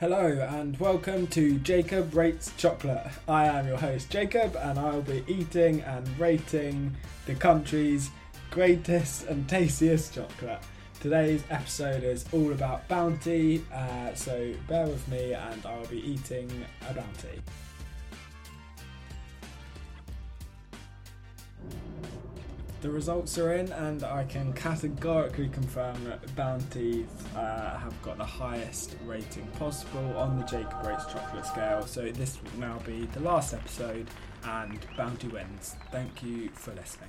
Hello and welcome to Jacob Rates Chocolate. I am your host Jacob and I'll be eating and rating the country's greatest and tastiest chocolate. Today's episode is all about Bounty, uh, so bear with me and I'll be eating a Bounty. The results are in, and I can categorically confirm that Bounty uh, have got the highest rating possible on the Jacob Rates chocolate scale. So this will now be the last episode, and Bounty wins. Thank you for listening.